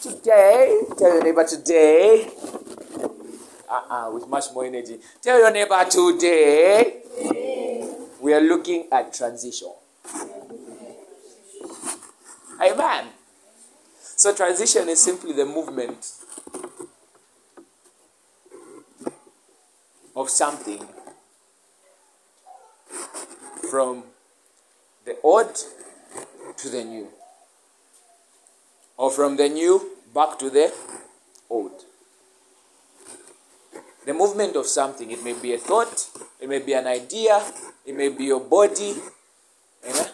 Today, tell your neighbor today. Uh-uh, with much more energy. Tell your neighbor today. We are looking at transition. Amen. So transition is simply the movement of something from the old to the new, or from the new back to the old. The movement of something, it may be a thought, it may be an idea, it may be your body. Amen?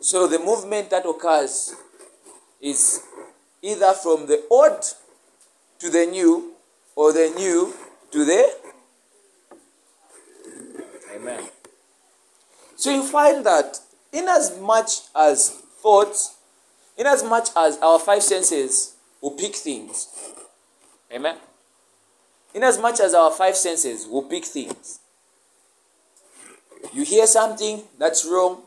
So the movement that occurs is either from the old to the new, or the new to the Amen. So you find that in as much as thoughts, in as much as our five senses will pick things, amen. In as much as our five senses will pick things, you hear something that's wrong,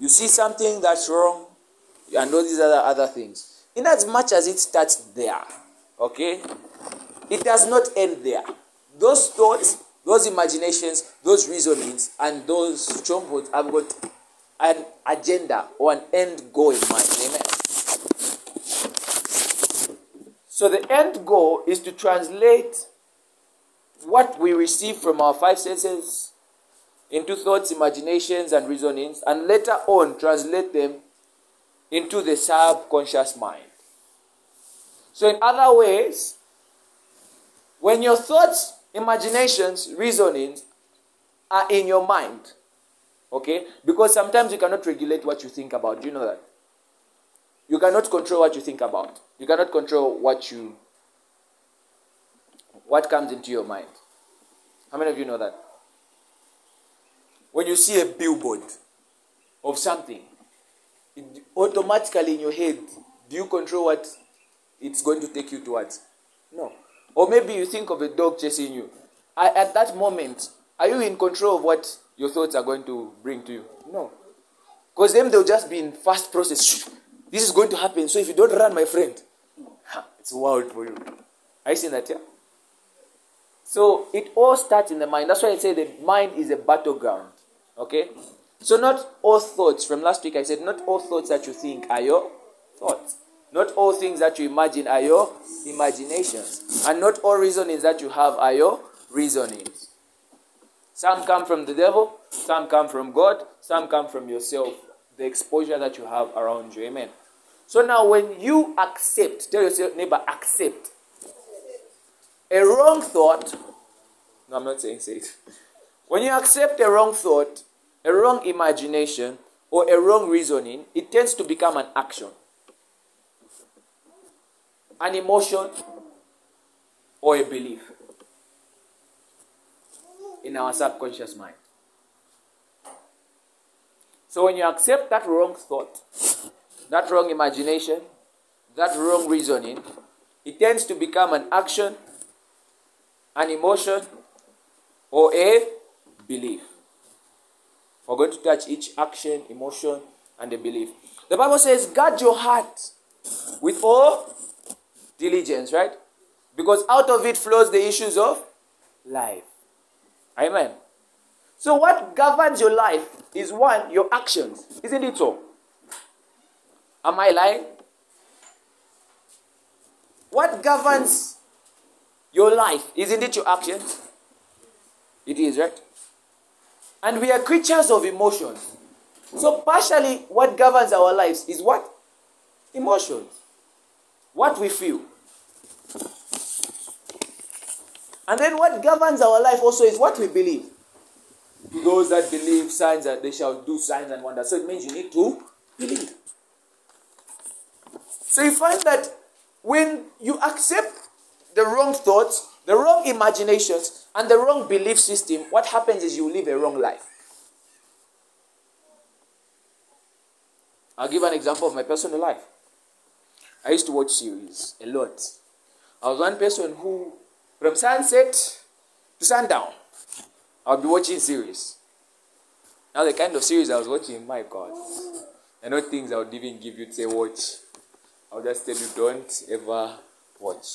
you see something that's wrong, and all these other other things. In as much as it starts there, okay, it does not end there. Those thoughts those imaginations, those reasonings, and those strongholds have got an agenda or an end goal in mind. Amen. So the end goal is to translate what we receive from our five senses into thoughts, imaginations, and reasonings, and later on translate them into the subconscious mind. So, in other ways, when your thoughts imaginations, reasonings are in your mind. Okay? Because sometimes you cannot regulate what you think about. Do you know that? You cannot control what you think about. You cannot control what you what comes into your mind. How many of you know that? When you see a billboard of something, it, automatically in your head, do you control what it's going to take you towards? No. Or maybe you think of a dog chasing you. At that moment, are you in control of what your thoughts are going to bring to you? No. Because then they'll just be in fast process. This is going to happen. So if you don't run, my friend, it's wild for you. Are you seeing that here? So it all starts in the mind. That's why I say the mind is a battleground. Okay? So not all thoughts, from last week I said, not all thoughts that you think are your thoughts. Not all things that you imagine are your imaginations. And not all reasonings that you have are your reasonings. Some come from the devil, some come from God, some come from yourself, the exposure that you have around you. Amen. So now, when you accept, tell your neighbor, accept a wrong thought. No, I'm not saying say it. When you accept a wrong thought, a wrong imagination, or a wrong reasoning, it tends to become an action an emotion, or a belief in our subconscious mind. So when you accept that wrong thought, that wrong imagination, that wrong reasoning, it tends to become an action, an emotion, or a belief. We're going to touch each action, emotion, and a belief. The Bible says, guard your heart with all diligence, right? Because out of it flows the issues of life. Amen. So, what governs your life is one, your actions. Isn't it so? Am I lying? What governs your life? Isn't it your actions? It is, right? And we are creatures of emotions. So, partially, what governs our lives is what? Emotions what we feel. And then what governs our life also is what we believe. Those that believe signs that they shall do signs and wonders. So it means you need to believe. So you find that when you accept the wrong thoughts, the wrong imaginations, and the wrong belief system, what happens is you live a wrong life. I'll give an example of my personal life. I used to watch series a lot. I was one person who, from sunset to sundown, I would be watching series. Now, the kind of series I was watching, my God, I know things I would even give you to say watch. I'll just tell you don't ever watch.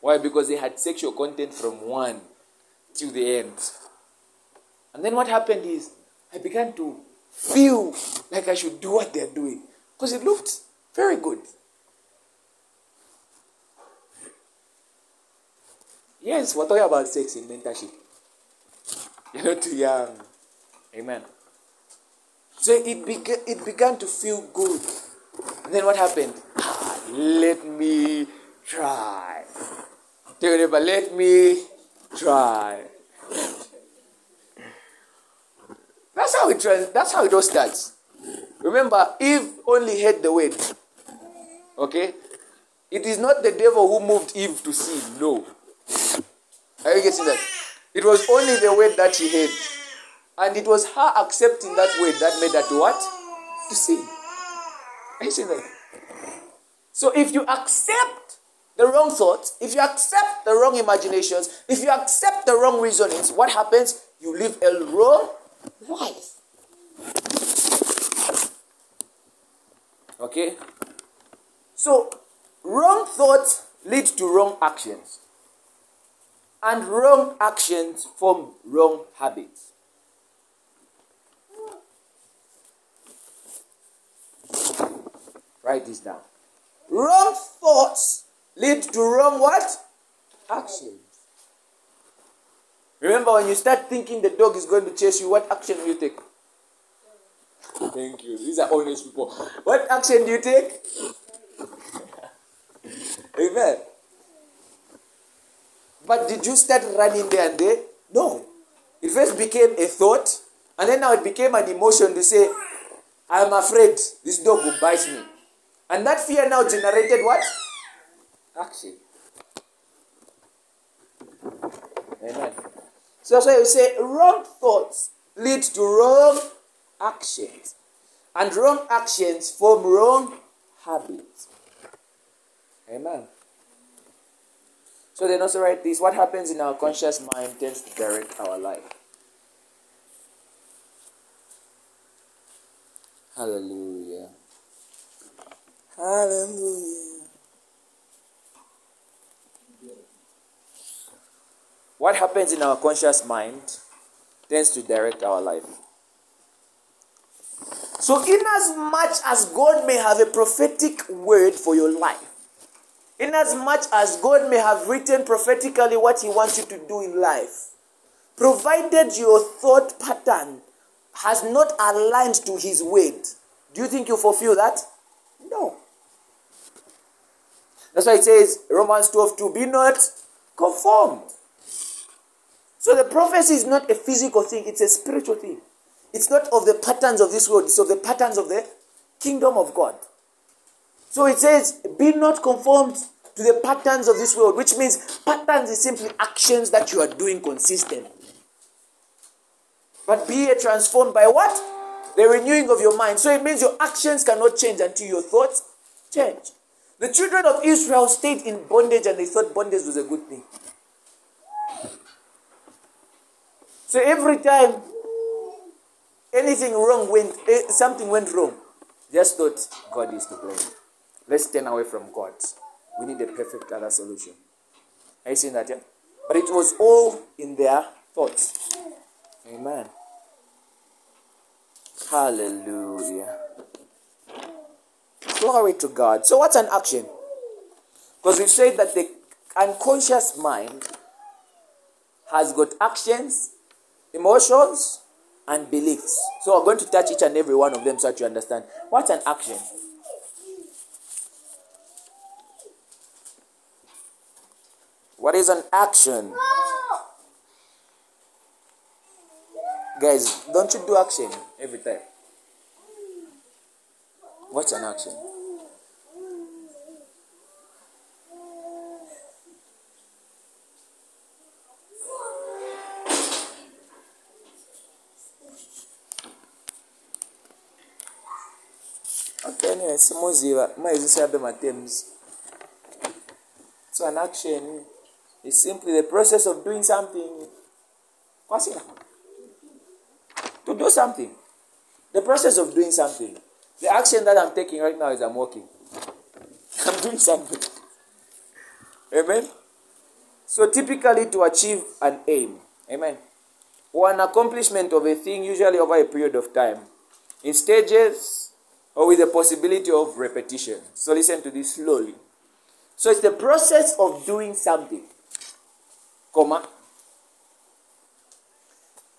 Why? Because they had sexual content from one till the end. And then what happened is I began to feel like I should do what they're doing because it looked very good. Yes, we're talking about sex in mentorship. You're not too young. Amen. So it, began, it began to feel good. And then what happened? Ah, let me try. Tell your neighbor, let me try. That's how it trans- that's how it all starts. Remember, Eve only heard the word. Okay? It is not the devil who moved Eve to sin. No. Are you getting that? It was only the word that she heard. And it was her accepting that word that made her to what? To sin. Are you seeing that? So if you accept the wrong thoughts, if you accept the wrong imaginations, if you accept the wrong reasonings, what happens? You live a wrong life. Okay? So, wrong thoughts lead to wrong actions. And wrong actions form wrong habits. Write this down. Wrong thoughts lead to wrong what? Actions. Remember when you start thinking the dog is going to chase you, what action will you take? Thank you. These are honest people. What action do you take? Amen. But did you start running there and there? No. It first became a thought, and then now it became an emotion to say, I'm afraid this dog will bite me. And that fear now generated what? Action. Amen. So that's why you say wrong thoughts lead to wrong actions. And wrong actions form wrong habits. Amen. So then also write this what happens in our conscious mind tends to direct our life. Hallelujah. Hallelujah. What happens in our conscious mind tends to direct our life. So, in as much as God may have a prophetic word for your life, in as much as God may have written prophetically what He wants you to do in life, provided your thought pattern has not aligned to His word, do you think you fulfill that? No. That's why it says, Romans 12 2, be not conformed. So the prophecy is not a physical thing, it's a spiritual thing. It's not of the patterns of this world, it's of the patterns of the kingdom of God. So it says, be not conformed to the patterns of this world, which means patterns is simply actions that you are doing consistently. But be transformed by what? The renewing of your mind. So it means your actions cannot change until your thoughts change. The children of Israel stayed in bondage and they thought bondage was a good thing. So every time anything wrong went, eh, something went wrong, just thought God is to blame. Let's turn away from God. We need a perfect other solution. Are you seeing that? Yeah? But it was all in their thoughts. Amen. Hallelujah. Glory to God. So, what's an action? Because we said that the unconscious mind has got actions, emotions, and beliefs. So, we're going to touch each and every one of them so that you understand. What's an action? What is an action? Guys, don't you do action every time? What's an action? Okay, anyway, simuziva mayizisiyabhe matems. So an action is simply the process of doing something. To do something. The process of doing something. The action that I'm taking right now is I'm walking. I'm doing something. Amen. So typically to achieve an aim, amen, or an accomplishment of a thing, usually over a period of time, in stages or with the possibility of repetition. So listen to this slowly. So it's the process of doing something, comma,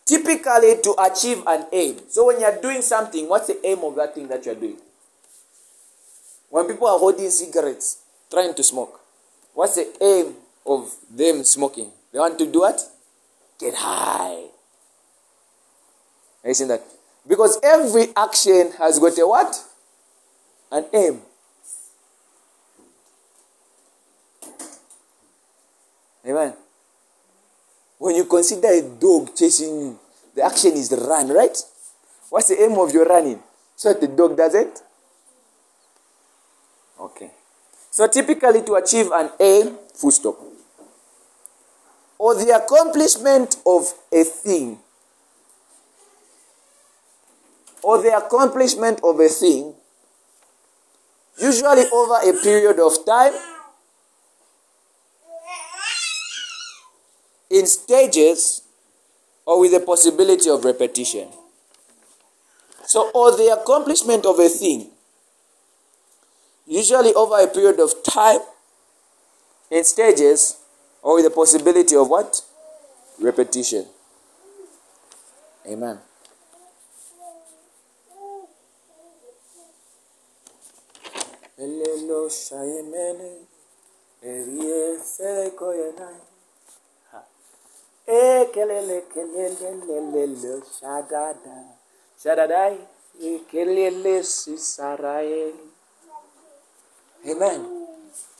typically to achieve an aim. So when you're doing something, what's the aim of that thing that you're doing? When people are holding cigarettes, trying to smoke, what's the aim of them smoking? They want to do what? Get high. Have you seen that? Because every action has got a what? An aim. Amen. When you consider a dog chasing you, the action is run, right? What's the aim of your running? So that the dog doesn't? Okay. So typically to achieve an aim, full stop. Or the accomplishment of a thing. Or the accomplishment of a thing, usually over a period of time, in stages, or with the possibility of repetition. So, or the accomplishment of a thing, usually over a period of time, in stages, or with the possibility of what? Repetition. Amen. Shadadai. Amen.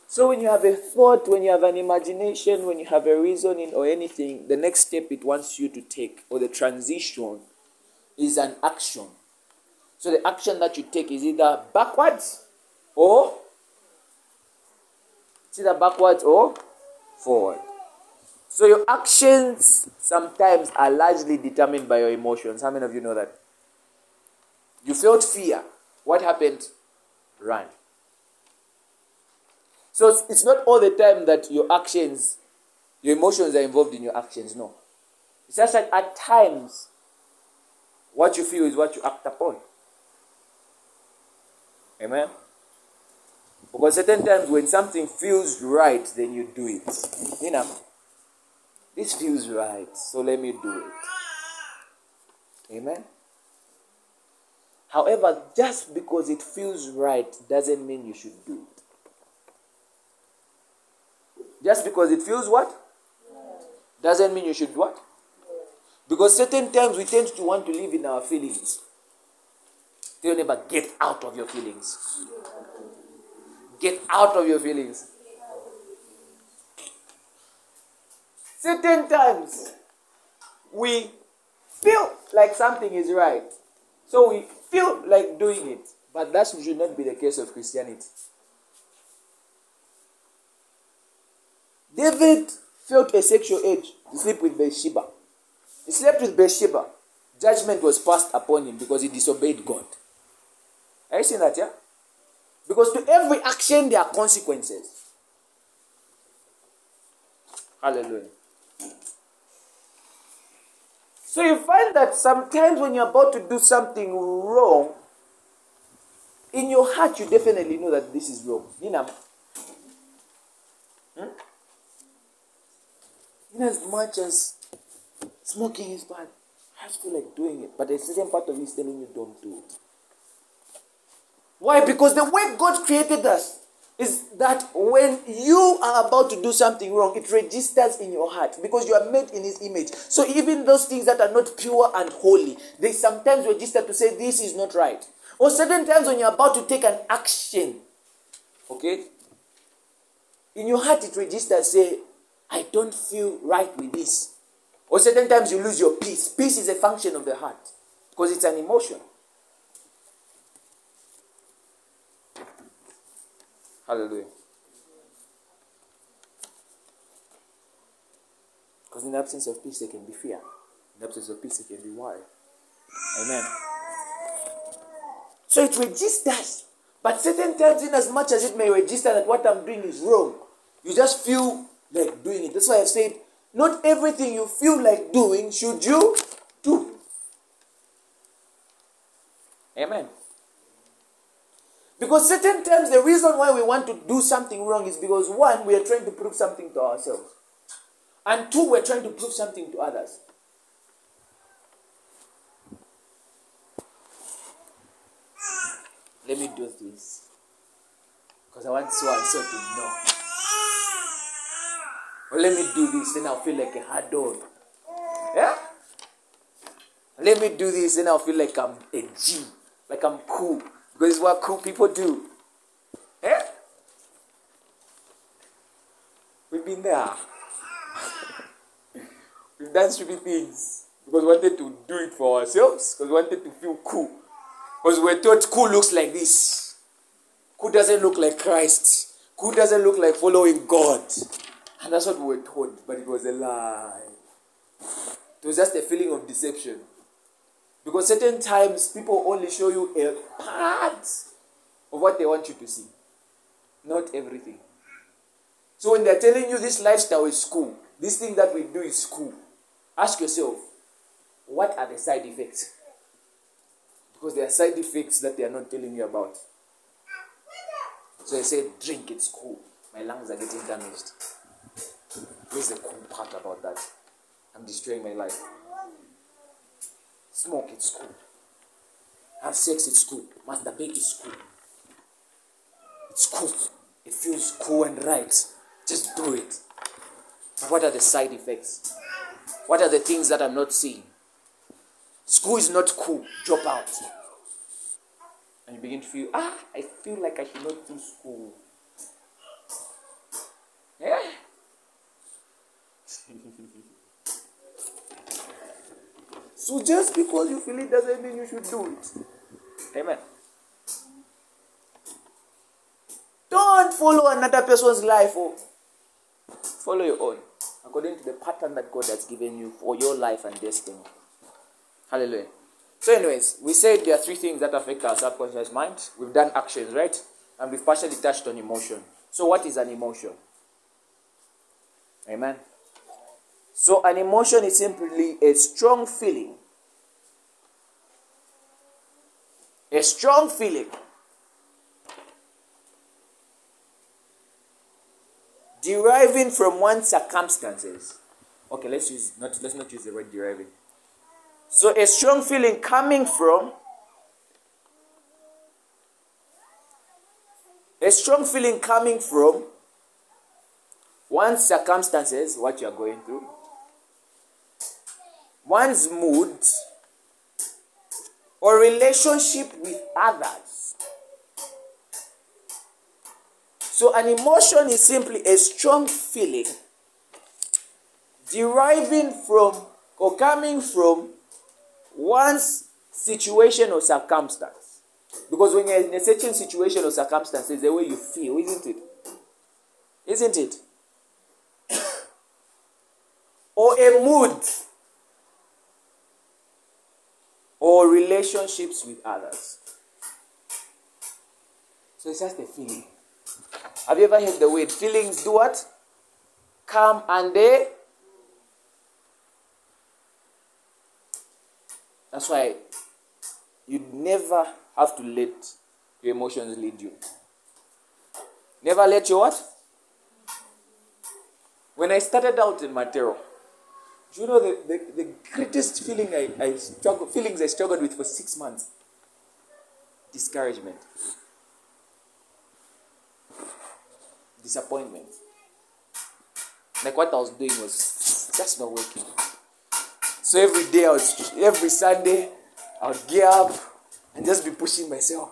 So when you have a thought, when you have an imagination, when you have a reasoning or anything, the next step it wants you to take, or the transition, is an action. So the action that you take is either backwards or it's either backwards or forward. So your actions sometimes are largely determined by your emotions. How many of you know that? You felt fear. What happened? Run. So it's not all the time that your actions, your emotions are involved in your actions. No. It's just that at times, what you feel is what you act upon. Amen? Because certain times when something feels right, then you do it. You know? This feels right, so let me do it. Amen? However, just because it feels right doesn't mean you should do it. Just because it feels what? Doesn't mean you should what? Because certain times we tend to want to live in our feelings. Your neighbor, get out of your feelings. Get out of your feelings. Certain times we feel like something is right. So we feel like doing it. But that should not be the case of Christianity. David felt a sexual urge to sleep with Bathsheba. He slept with Bathsheba. Judgment was passed upon him because he disobeyed God. Are you seeing that, yeah? Because to every action there are consequences. Hallelujah. So you find that sometimes when you're about to do something wrong, in your heart you definitely know that this is wrong. Nina. Hmm? In as much as smoking is bad, I feel like doing it. But a certain part of me is telling you don't do it. Why? Because the way God created us is that when you are about to do something wrong, it registers in your heart because you are made in His image. So even those things that are not pure and holy, they sometimes register to say this is not right. Or certain times when you're about to take an action, okay, in your heart it registers say, I don't feel right with this. Or certain times you lose your peace. Peace is a function of the heart because it's an emotion. Hallelujah. Because in the absence of peace, there can be fear. In the absence of peace, there can be war. Amen. So it registers. But certain times, in as much as it may register that what I'm doing is wrong, you just feel like doing it. That's why I've said, not everything you feel like doing should you do. Amen. Because certain times the reason why we want to do something wrong is because one, we are trying to prove something to ourselves. And two, we're trying to prove something to others. Let me do this. Because I want so and so to know. Let me do this, then I'll feel like a hard dog. Yeah? Let me do this, then I'll feel like I'm a G. Like I'm cool. Because it's what cool people do. Yeah? We've been there. We've done stupid things. Because we wanted to do it for ourselves. Because we wanted to feel cool. Because we're taught cool looks like this. Cool doesn't look like Christ. Cool doesn't look like following God. And that's what we were taught, but it was a lie. It was just a feeling of deception. Because certain times people only show you a part of what they want you to see, not everything. So when they're telling you this lifestyle is cool, this thing that we do is cool, ask yourself, what are the side effects? Because there are side effects that they are not telling you about. So I said, drink, it's cool. My lungs are getting damaged. Where's the cool part about that? I'm destroying my life. Smoke, it's cool. Have sex, it's cool. Masturbate, it's cool. It's cool. It feels cool and right. Just do it. But what are the side effects? What are the things that I'm not seeing? School is not cool. Drop out. And you begin to feel, ah, I feel like I should not do school. Yeah? so just because you feel it doesn't mean you should do it. Amen. Don't follow another person's life. Oh. Follow your own. According to the pattern that God has given you for your life and destiny. Hallelujah. So, anyways, we said there are three things that affect our subconscious mind. We've done actions, right? And we've partially touched on emotion. So, what is an emotion? Amen. So, an emotion is simply a strong feeling. A strong feeling. Deriving from one's circumstances. Okay, let's use not let's not use the word deriving. So a strong feeling coming from a strong feeling coming from one's circumstances, what you are going through, one's mood, or relationship with others. So, an emotion is simply a strong feeling deriving from or coming from one's situation or circumstance. Because when you're in a certain situation or circumstance, it's the way you feel, isn't it? Isn't it? or a mood. Or relationships with others. So it's just a feeling. Have you ever heard the word feelings do what? Come and they That's why you never have to let your emotions lead you. Never let your what? When I started out in Matero, do you know the, the, the greatest feeling I, I struggled, feelings I struggled with for six months? Discouragement. Disappointment. Like what I was doing was just not working. So every day, I would, every Sunday, I would get up and just be pushing myself.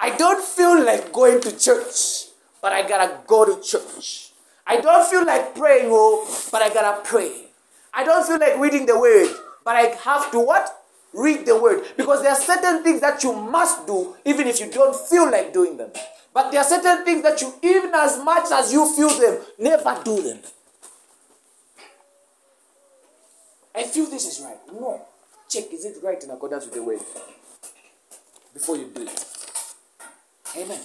I don't feel like going to church, but I gotta go to church. I don't feel like praying, oh, but I gotta pray. I don't feel like reading the word, but I have to what? Read the word. Because there are certain things that you must do, even if you don't feel like doing them. But there are certain things that you, even as much as you feel them, never do them. I feel this is right. No. Check, is it right in accordance with the word? Before you do it. Amen.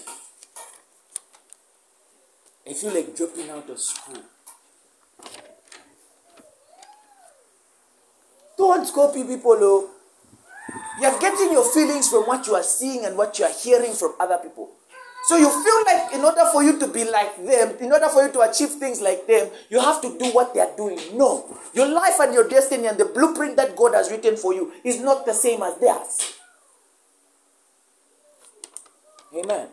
I feel like dropping out of school. Don't copy people, oh. You're getting your feelings from what you are seeing and what you are hearing from other people. So you feel like in order for you to be like them, in order for you to achieve things like them, you have to do what they are doing. No. Your life and your destiny and the blueprint that God has written for you is not the same as theirs. Amen.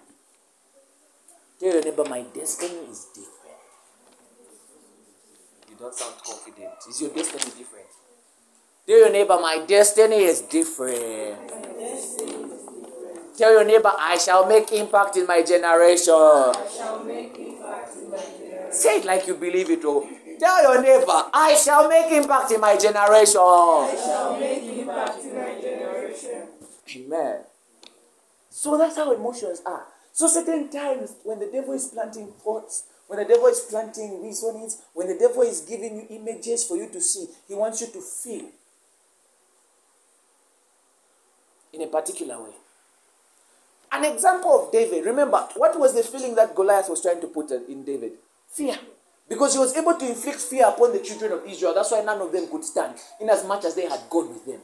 Tell your neighbor, my destiny is different. You don't sound confident. Is your destiny different? Tell your neighbor, my destiny is different. Tell your neighbor, I shall make impact in my generation. Say it like you believe it, oh. Tell your neighbor, I shall make impact in my generation. Amen. So that's how emotions are. So certain times when the devil is planting thoughts, when the devil is planting reasonings, when the devil is giving you images for you to see, he wants you to feel in a particular way. An example of David, remember, what was the feeling that Goliath was trying to put in David? Fear. Because he was able to inflict fear upon the children of Israel. That's why none of them could stand, in as much as they had God with them.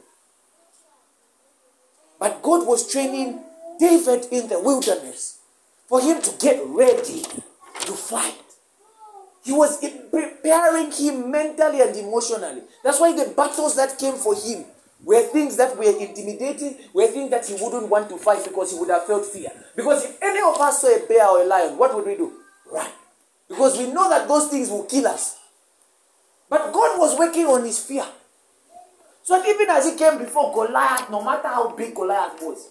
But God was training David in the wilderness for him to get ready to fight. He was preparing him mentally and emotionally. That's why the battles that came for him were things that were intimidating, were things that he wouldn't want to fight because he would have felt fear. Because if any of us saw a bear or a lion, what would we do? Run. Because we know that those things will kill us. But God was working on his fear. So even as he came before Goliath, no matter how big Goliath was,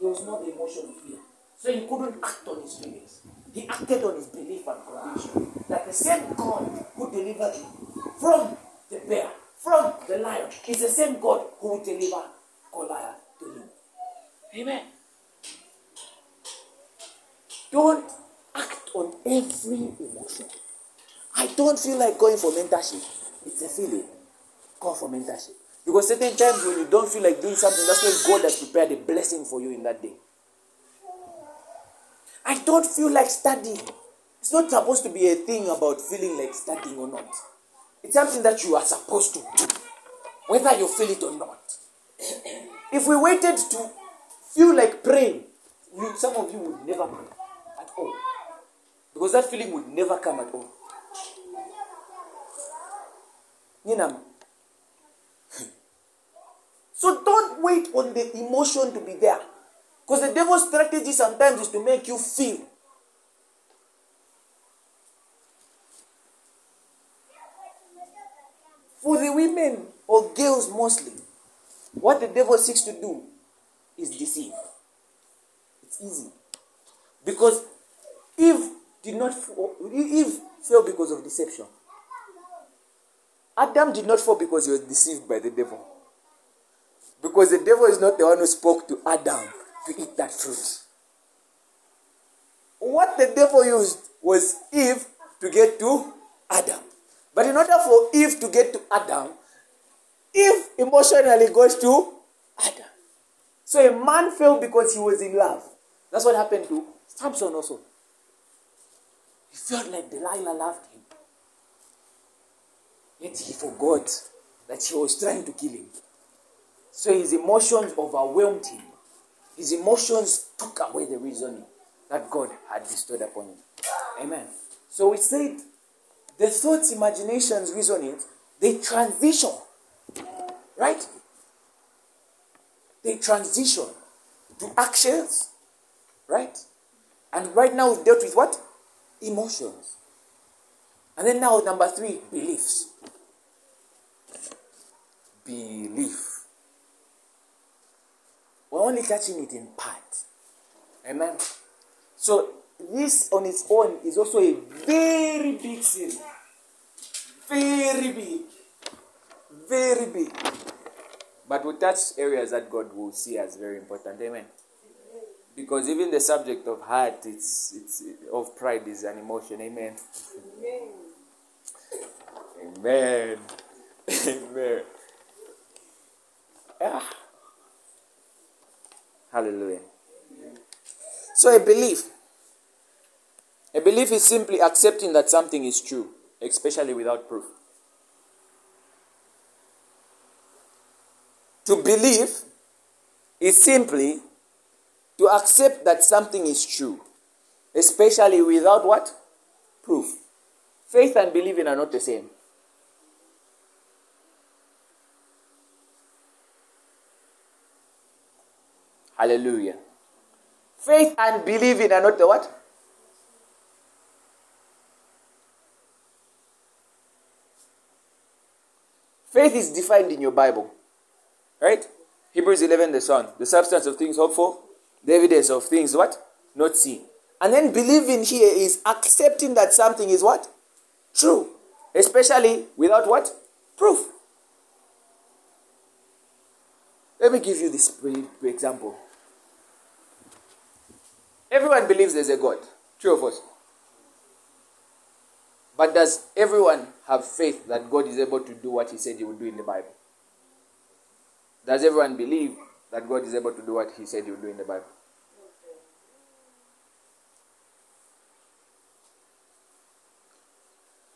there was no emotion of fear. So he couldn't act on his feelings. He acted on his belief and conviction that the same God who delivered him from the bear from the lion It's the same God who will deliver Goliath to you. Amen. Don't act on every emotion. I don't feel like going for mentorship. It's a feeling. Go for mentorship. Because certain times when you don't feel like doing something, that's when God has prepared a blessing for you in that day. I don't feel like studying. It's not supposed to be a thing about feeling like studying or not. It's something that you are supposed to do, whether you feel it or not. If we waited to feel like praying, you, some of you would never pray at all. Because that feeling would never come at all. Nina. So don't wait on the emotion to be there. Because the devil's strategy sometimes is to make you feel For the women or girls mostly, what the devil seeks to do is deceive. It's easy. Because Eve did not fall, Eve fell because of deception. Adam did not fall because he was deceived by the devil. Because the devil is not the one who spoke to Adam to eat that fruit. What the devil used was Eve to get to Adam. But in order for Eve to get to Adam, Eve emotionally goes to Adam. So a man fell because he was in love. That's what happened to Samson also. He felt like Delilah loved him. Yet he forgot that she was trying to kill him. So his emotions overwhelmed him. His emotions took away the reasoning that God had bestowed upon him. Amen. So we said the thoughts, imaginations, reasonings, they transition. Right? They transition to actions. Right? And right now we've dealt with what? Emotions. And then now, number three, beliefs. Belief. We're only touching it in part. Amen. So this on its own is also a very big sin. Very big. Very big. But we touch areas that God will see as very important. Amen. Because even the subject of heart, it's it's of pride is an emotion. Amen. Amen. Amen. Ah. Hallelujah. So a belief. A belief is simply accepting that something is true, especially without proof. To believe is simply to accept that something is true, especially without what? Proof. Faith and believing are not the same. Hallelujah. Faith and believing are not the what? Faith is defined in your Bible. Right? Hebrews 11, the Son. The substance of things hoped for, the evidence of things what? Not seen. And then believing here is accepting that something is what? True. Especially without what? Proof. Let me give you this example. Everyone believes there's a God. True of us. But does everyone have faith that God is able to do what He said He would do in the Bible? Does everyone believe that God is able to do what He said He would do in the Bible?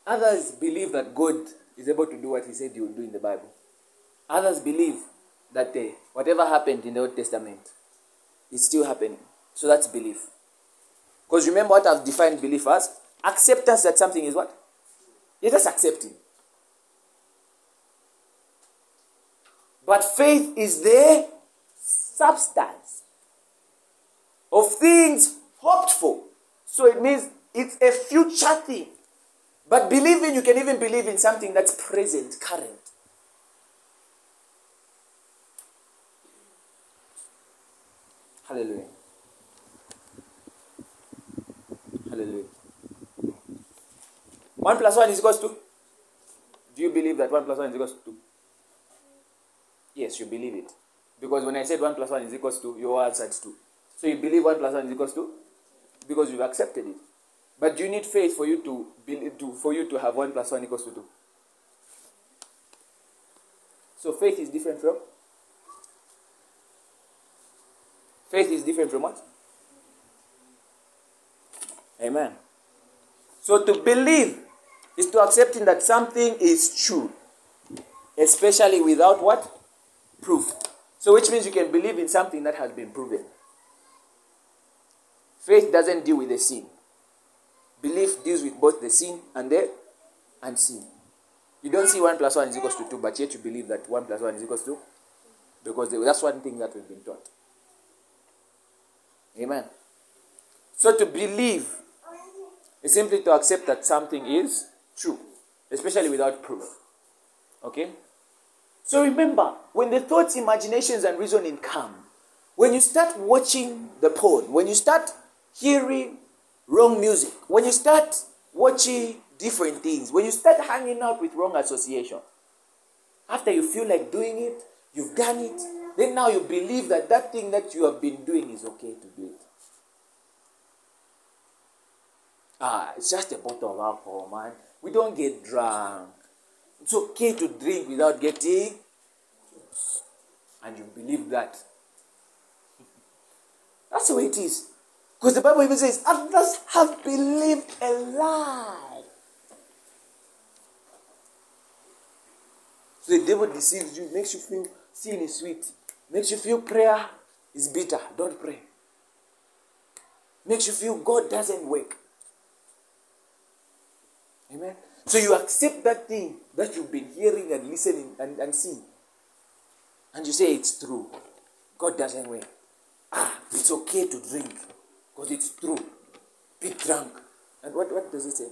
Others believe that God is able to do what He said He would do in the Bible. Others believe that uh, whatever happened in the Old Testament is still happening. So that's belief. Because remember what I've defined belief as? Acceptance that something is what? You're just accepting. But faith is the substance of things hoped for. So it means it's a future thing. But believing, you can even believe in something that's present, current. Hallelujah. Hallelujah. 1 plus 1 is equals to? Do you believe that 1 plus 1 is equals to 2? Yes, you believe it. Because when I said 1 plus 1 is equals to, your answer is 2. So you believe 1 plus 1 is equals to? Because you've accepted it. But do you need faith for you to, believe, to for you to have 1 plus 1 equals to 2? So faith is different from? Faith is different from what? Amen. So to believe is to accepting that something is true, especially without what? Proof. So which means you can believe in something that has been proven. Faith doesn't deal with the sin. Belief deals with both the sin and the unseen. You don't see 1 plus 1 is equals to 2, but yet you believe that 1 plus 1 is equals to because that's one thing that we've been taught. Amen. So to believe is simply to accept that something is true, especially without proof. Okay? So remember, when the thoughts, imaginations, and reasoning come, when you start watching the porn, when you start hearing wrong music, when you start watching different things, when you start hanging out with wrong association, after you feel like doing it, you've done it, then now you believe that that thing that you have been doing is okay to do it. Ah, it's just a bottle of alcohol, man. We don't get drunk. It's okay to drink without getting and you believe that. That's the way it is. Because the Bible even says, others have believed a lie. So the devil deceives you, makes you feel sin is sweet, makes you feel prayer is bitter. Don't pray. Makes you feel God doesn't work. Amen. So you accept that thing that you've been hearing and listening and, and seeing. And you say it's true. God doesn't work. Ah, it's okay to drink because it's true. Be drunk. And what, what does it say?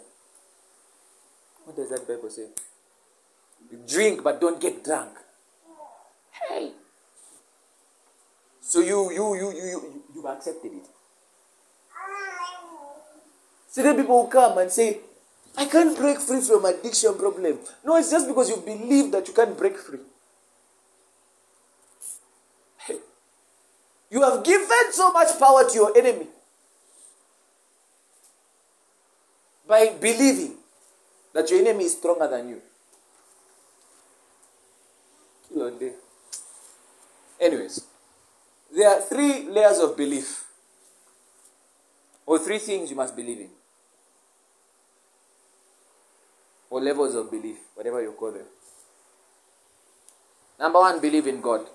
What does that Bible say? Drink, but don't get drunk. Hey. So you you you you you you've accepted it. So then people will come and say, I can't break free from addiction problem. No, it's just because you believe that you can't break free. You have given so much power to your enemy by believing that your enemy is stronger than you. Anyways, there are three layers of belief. Or three things you must believe in. Or levels of belief, whatever you call them. Number one, believe in God.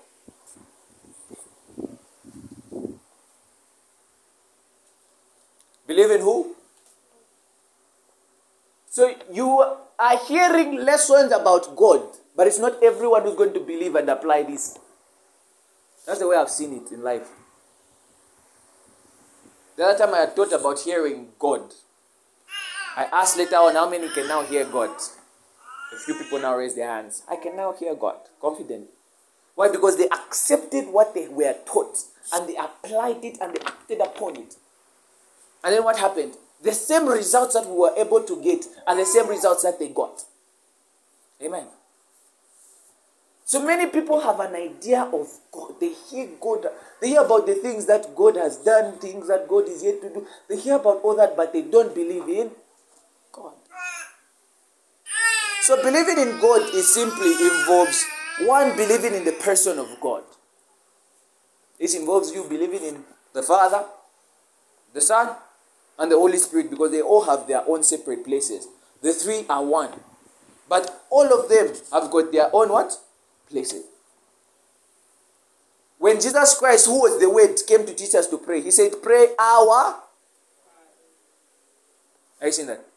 Believe in who? So you are hearing lessons about God, but it's not everyone who's going to believe and apply this. That's the way I've seen it in life. The other time I had about hearing God. I asked later on how many can now hear God. A few people now raise their hands. I can now hear God confidently. Why? Because they accepted what they were taught and they applied it and they acted upon it. And then what happened? The same results that we were able to get are the same results that they got. Amen. So many people have an idea of God. They hear God. They hear about the things that God has done, things that God is yet to do. They hear about all that, but they don't believe in God. So believing in God is simply involves one believing in the person of God. This involves you believing in the Father, the Son, and the Holy Spirit because they all have their own separate places. The three are one. But all of them have got their own what? Places. When Jesus Christ, who was the word, came to teach us to pray, he said, Pray our. Are you seeing that?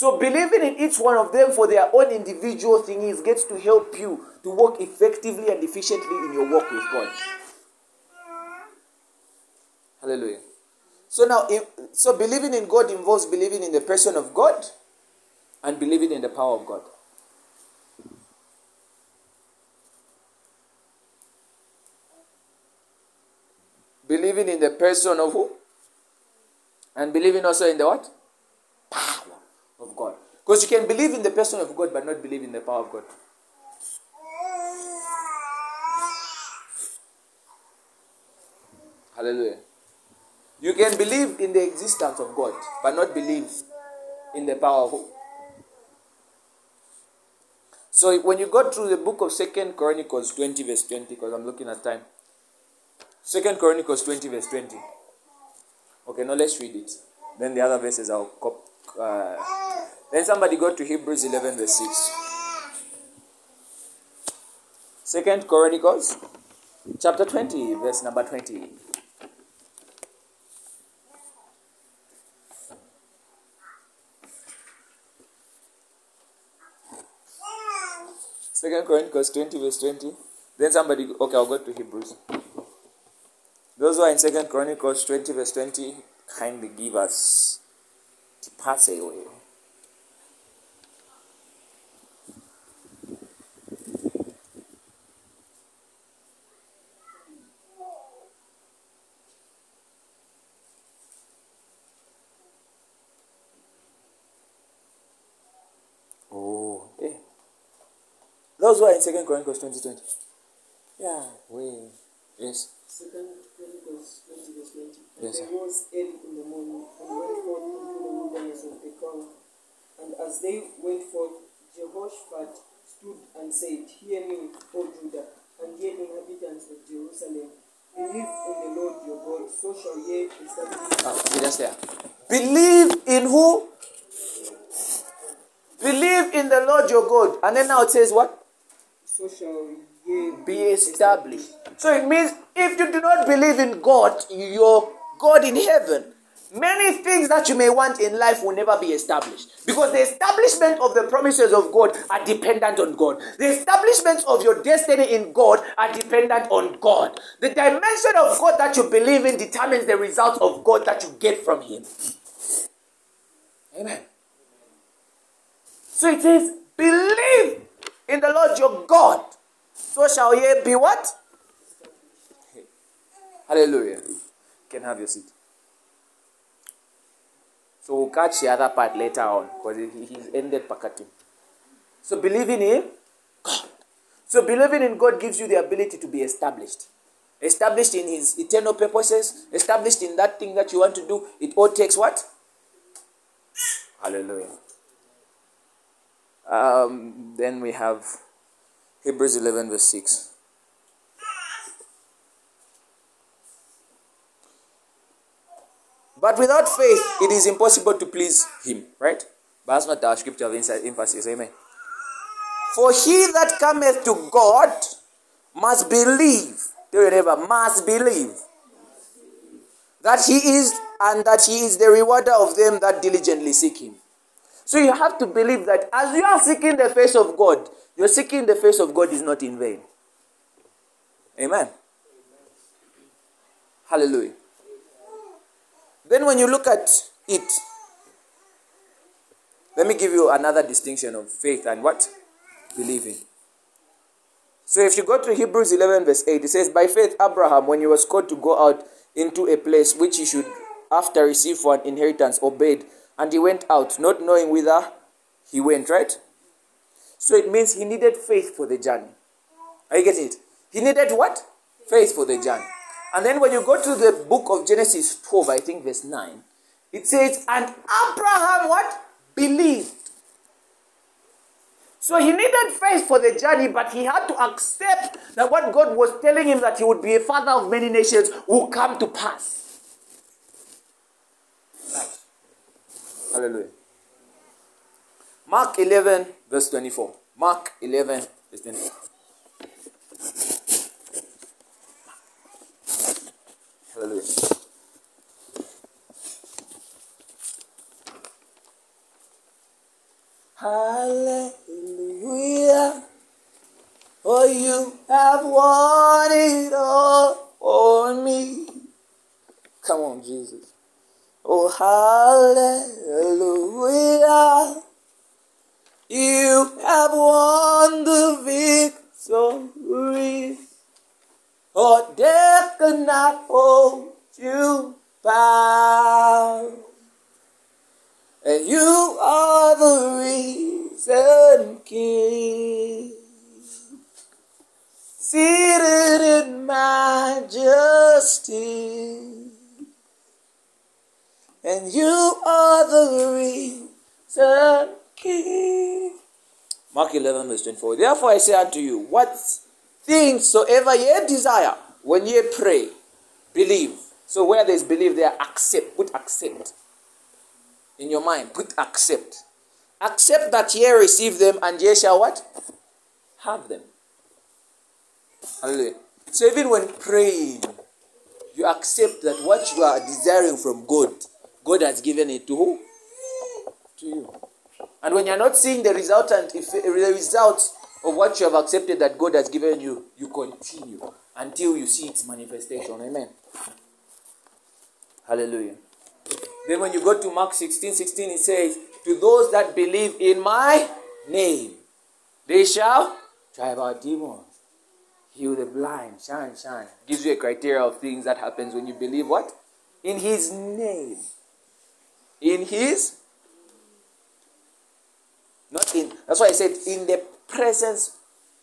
So believing in each one of them for their own individual thingies gets to help you to work effectively and efficiently in your work with God. Hallelujah. So now, so believing in God involves believing in the person of God and believing in the power of God. Believing in the person of who? And believing also in the what? Power. Because you can believe in the person of God but not believe in the power of God. Hallelujah. You can believe in the existence of God, but not believe in the power of So when you go through the book of Second Chronicles 20, verse 20, because I'm looking at time. Second Chronicles 20, verse 20. Okay, now let's read it. Then the other verses I'll cop. Uh, then somebody go to Hebrews 11, verse 6. Second Chronicles, chapter 20, verse number 20. Second Chronicles 20, verse 20. Then somebody, okay, I'll go to Hebrews. Those who are in Second Chronicles 20, verse 20, kindly give us to pass away. Oh, eh. Those who are in Second Chronicles 2020. Yeah, we. Yes. Second Chronicles 20 verse 20. Yes, sir. they rose early in the morning and went forth into the wilderness of Tekoa. And as they went forth, Jehoshaphat stood and said, Hear me, O Judah, and ye inhabitants of Jerusalem. Believe in the Lord your God, so shall ye establish Ah, okay, that's there. Believe in who? Believe in the Lord your God. And then now it says what? So shall ye Be established. So it means if you do not believe in God, your God in heaven, many things that you may want in life will never be established. Because the establishment of the promises of God are dependent on God. The establishment of your destiny in God are dependent on God. The dimension of God that you believe in determines the results of God that you get from Him. Amen. So it says, believe in the Lord your God. So shall ye be what? Hallelujah. You can have your seat. So we'll catch the other part later on because he, he's ended Pakati. So believing in God. So believing in God gives you the ability to be established. Established in his eternal purposes, established in that thing that you want to do. It all takes what? Hallelujah. Um, then we have Hebrews 11, verse 6. But without faith, it is impossible to please Him, right? But that's not our scripture of emphasis, amen. For he that cometh to God must believe, tell your neighbor, must believe that He is and that He is the rewarder of them that diligently seek Him. So you have to believe that as you are seeking the face of God, your seeking the face of God is not in vain. Amen. Hallelujah. Then when you look at it, let me give you another distinction of faith and what? Believing. So if you go to Hebrews 11, verse 8, it says, By faith, Abraham, when he was called to go out into a place which he should after receive for an inheritance, obeyed, and he went out, not knowing whither he went, right? So it means he needed faith for the journey. Are you getting it? He needed what? Faith for the journey. And then when you go to the book of Genesis 12, I think verse 9, it says, And Abraham what? Believed. So he needed faith for the journey, but he had to accept that what God was telling him that he would be a father of many nations will come to pass. Hallelujah. Mark 11, verse 24. Mark 11, verse 24. Hallelujah. Hallelujah. For you have won it all for me. Come on, Jesus. Oh, hallelujah. You have won the victory. Oh, death cannot hold you bound. And you are the risen King, seated in majesty. And you are the risen King. Mark 11, verse 24. Therefore I say unto you, what things soever ye desire, when ye pray, believe. So where there's believe, there accept. Put accept in your mind. Put accept. Accept that ye receive them and ye shall what? Have them. Hallelujah. So even when praying, you accept that what you are desiring from God, God has given it to who? To you. And when you're not seeing the resultant, if eh, the results of what you have accepted that God has given you, you continue until you see its manifestation. Amen. Hallelujah. Then when you go to Mark 16, 16, it says, To those that believe in my name, they shall drive out demons, heal the blind, shine, shine. Gives you a criteria of things that happens when you believe what? In his name. In his not in that's why I said in the presence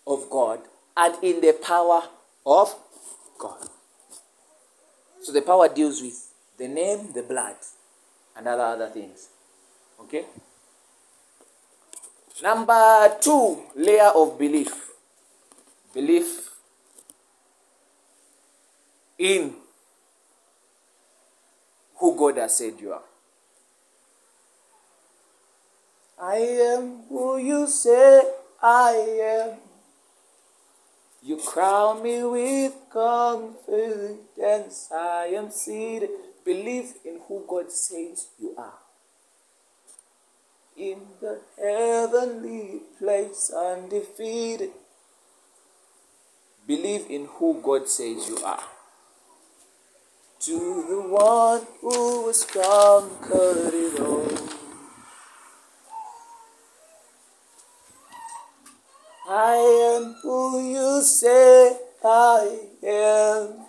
of God and in the power of God. So the power deals with the name, the blood, and other other things. Okay? Number two layer of belief. Belief in who God has said you are. I am who you say I am. You crown me with confidence. I am seated. Believe in who God says you are. In the heavenly place, undefeated. Believe in who God says you are. To the one who has conquered it all. I am who you say I am.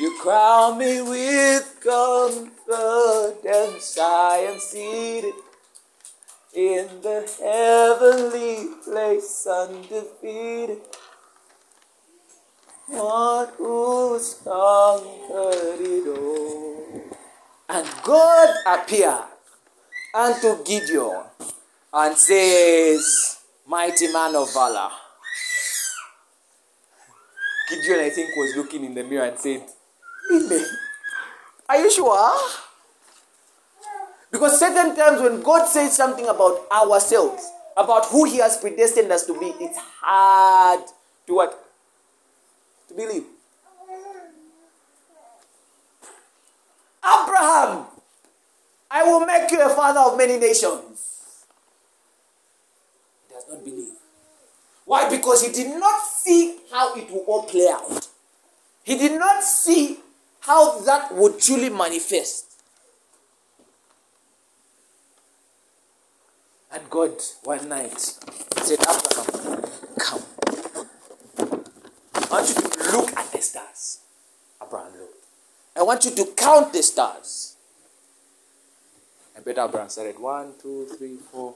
You crown me with confidence. I am seated in the heavenly place, undefeated. One who's conquered it all. And God appeared unto Gideon and says, Mighty man of valor. Gideon, I think, was looking in the mirror and said, Really? Are you sure? Because certain times when God says something about ourselves, about who He has predestined us to be, it's hard to what? To believe. Abraham, I will make you a father of many nations. He does not believe. Why? Because he did not see how it will all play out. He did not see how that would truly manifest. And God, one night, said, Abraham, come. I want you to look at the stars. Abraham looked. I want you to count the stars. And Peter Abraham started one, two, three, four.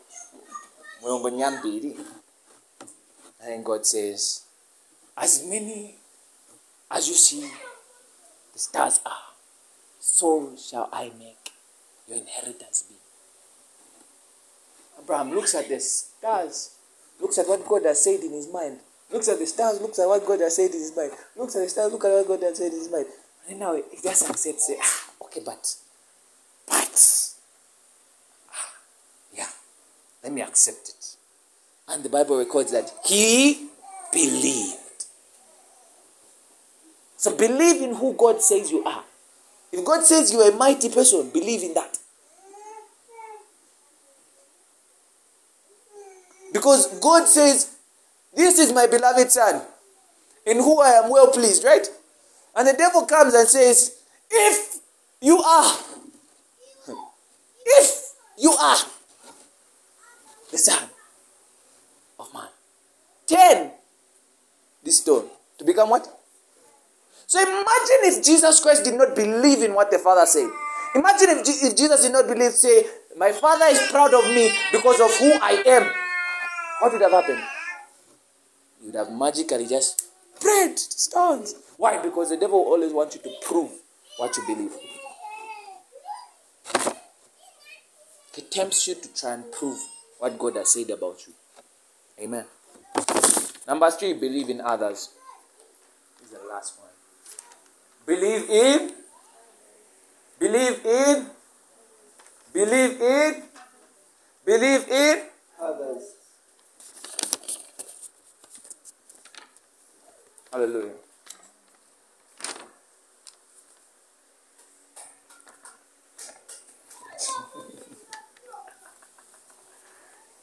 And then God says, As many as you see the stars are, so shall I make your inheritance be. Abraham looks at the stars, looks at what God has said in his mind, looks at the stars, looks at what God has said in his mind, looks at the stars, look at what God has said in his mind. And now he just accepts, say, ah, okay, but, but, ah, yeah, let me accept it. And the Bible records that he believed. So believe in who God says you are. If God says you are a mighty person, believe in that. Because God says, This is my beloved Son, in who I am well pleased, right? And the devil comes and says, If you are, if you are the Son of Man, turn this stone to become what? So imagine if Jesus Christ did not believe in what the Father said. Imagine if, if Jesus did not believe, say, My Father is proud of me because of who I am. What would have happened? You would have magically just prayed stones. Why? Because the devil always wants you to prove what you believe. He tempts you to try and prove what God has said about you. Amen. Number three, believe in others. This is the last one. Believe in, believe in, believe in, believe in Others. Hallelujah.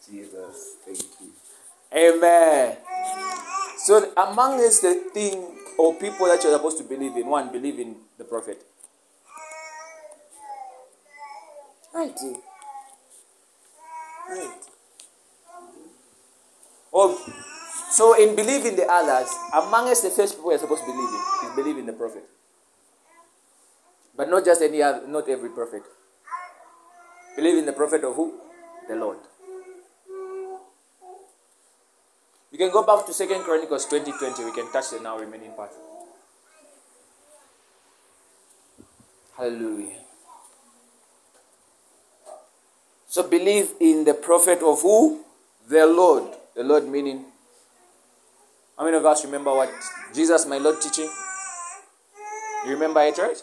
Jesus, thank you. Amen. So, among us, the thing or people that you're supposed to believe in, one, believe in the prophet. Right. Right. Or so in believing the others, among us the first people you're supposed to believe in is believe in the prophet. But not just any other, not every prophet. Believe in the prophet of who? The Lord. You can go back to Second Chronicles 20 20. We can touch the now remaining part. Hallelujah. So believe in the prophet of who? The Lord. The Lord meaning. How many of us remember what Jesus, my Lord, teaching? You remember it, right?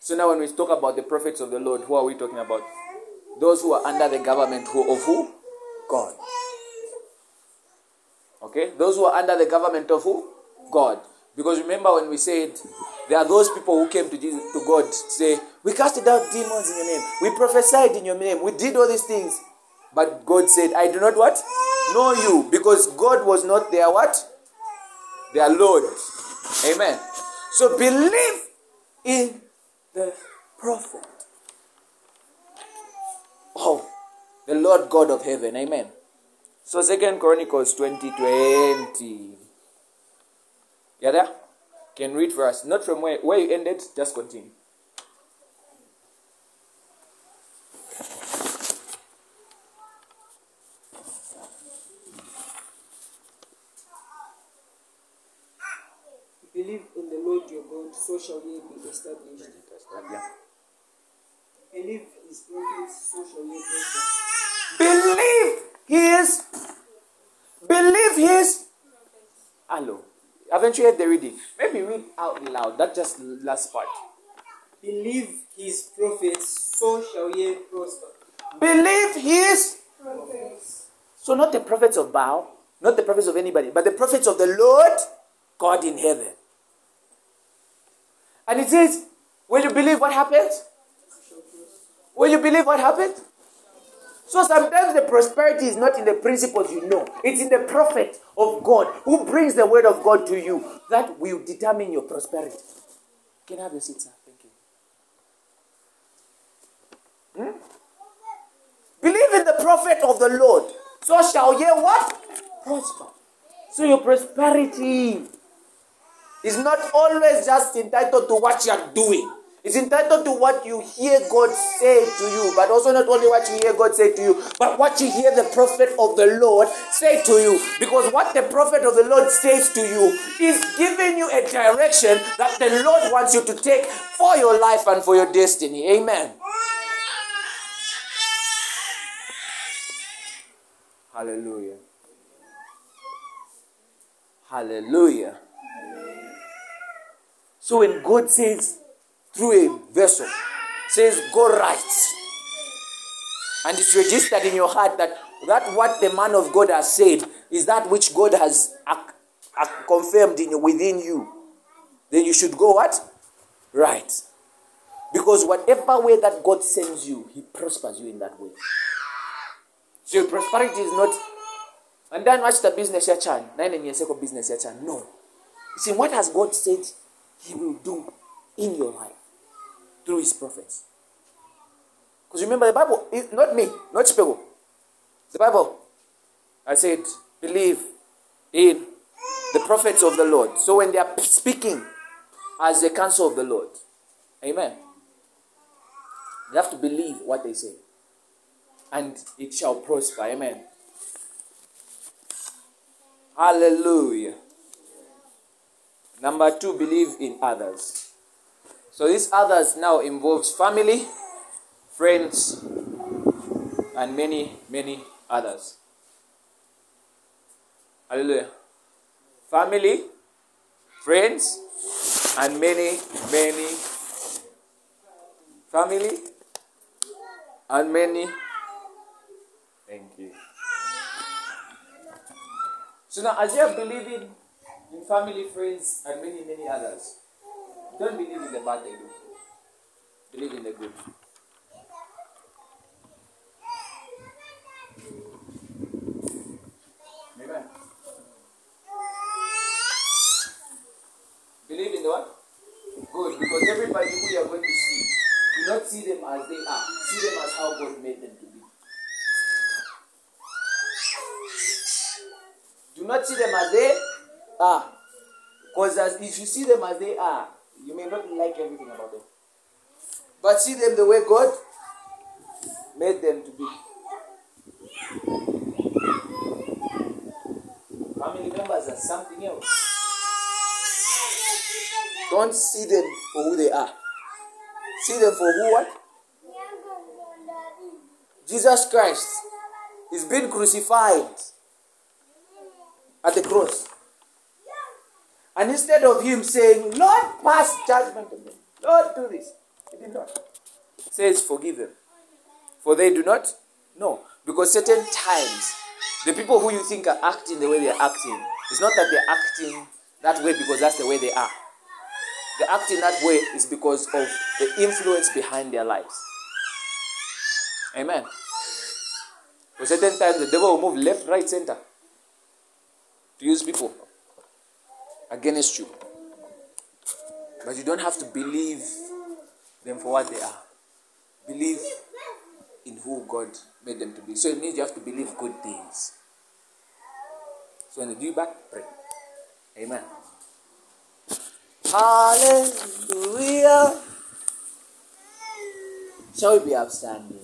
So now when we talk about the prophets of the Lord, who are we talking about? Those who are under the government who, of who? God. Okay? Those who are under the government of who? God. Because remember when we said there are those people who came to Jesus, to God to say, We casted out demons in your name, we prophesied in your name, we did all these things. But God said, I do not what? Know you. Because God was not their what? Their Lord. Amen. So believe in the prophet. Oh, the Lord God of heaven. Amen. So Second Chronicles 20 20. Yeah, there? Can read for us. Not from where, where you ended, just continue. Believe in the Lord your God, so shall ye be established. Yeah. Believe his prophets, so shall ye prosper. Believe his. Believe his. Hello. Haven't you heard the reading? Maybe read out loud. That just last part. believe his prophets, so shall ye prosper. Believe his. So, not the prophets of Baal, not the prophets of anybody, but the prophets of the Lord God in heaven. And it says, Will you believe what happened? Will you believe what happens? So sometimes the prosperity is not in the principles you know, it's in the prophet of God who brings the word of God to you that will determine your prosperity. Can I have your seat, sir? Thank you. Hmm? Believe in the prophet of the Lord, so shall ye what? Prosper. So your prosperity is not always just entitled to what you are doing. It's entitled to what you hear God say to you, but also not only what you hear God say to you, but what you hear the prophet of the Lord say to you. Because what the prophet of the Lord says to you is giving you a direction that the Lord wants you to take for your life and for your destiny. Amen. Hallelujah. Hallelujah. So when God says through a vessel, says go right, and it's registered in your heart that that what the man of God has said is that which God has ac- ac- confirmed in within you, then you should go what right, because whatever way that God sends you, He prospers you in that way. So prosperity is not. And then watch the business ya chan. Nine and business ya chan. No. See, what has God said He will do in your life through His prophets? Because remember, the Bible not me, not people. The Bible. I said, believe in the prophets of the Lord. So when they are speaking as the counsel of the Lord, Amen. You have to believe what they say and it shall prosper. Amen. Hallelujah. Number two, believe in others. So these others now involves family, friends, and many, many others. Hallelujah. Family, friends, and many, many family, and many Thank you. So now, as you are believing in family, friends, and many, many others, don't believe in the bad they do. Believe in the good. Amen. Believe in the what? Good. Because everybody who you are going to see, do not see them as they are. See them as how God made them to be. Do not see them as they are. Because if you see them as they are, you may not like everything about them. But see them the way God made them to be. Family members are something else. Don't see them for who they are. See them for who what? Jesus Christ is being crucified at the cross. And instead of him saying, Lord, pass judgment on them, Lord, do this, he did not. Says, Forgive them. For they do not know. Because certain times, the people who you think are acting the way they are acting, it's not that they're acting that way because that's the way they are. They're acting that way is because of the influence behind their lives. Amen. For certain times, the devil will move left, right, center to use people against you. But you don't have to believe them for what they are. Believe in who God made them to be. So it means you have to believe good things. So when they do back, pray. Amen. Hallelujah. Shall we be upstanding?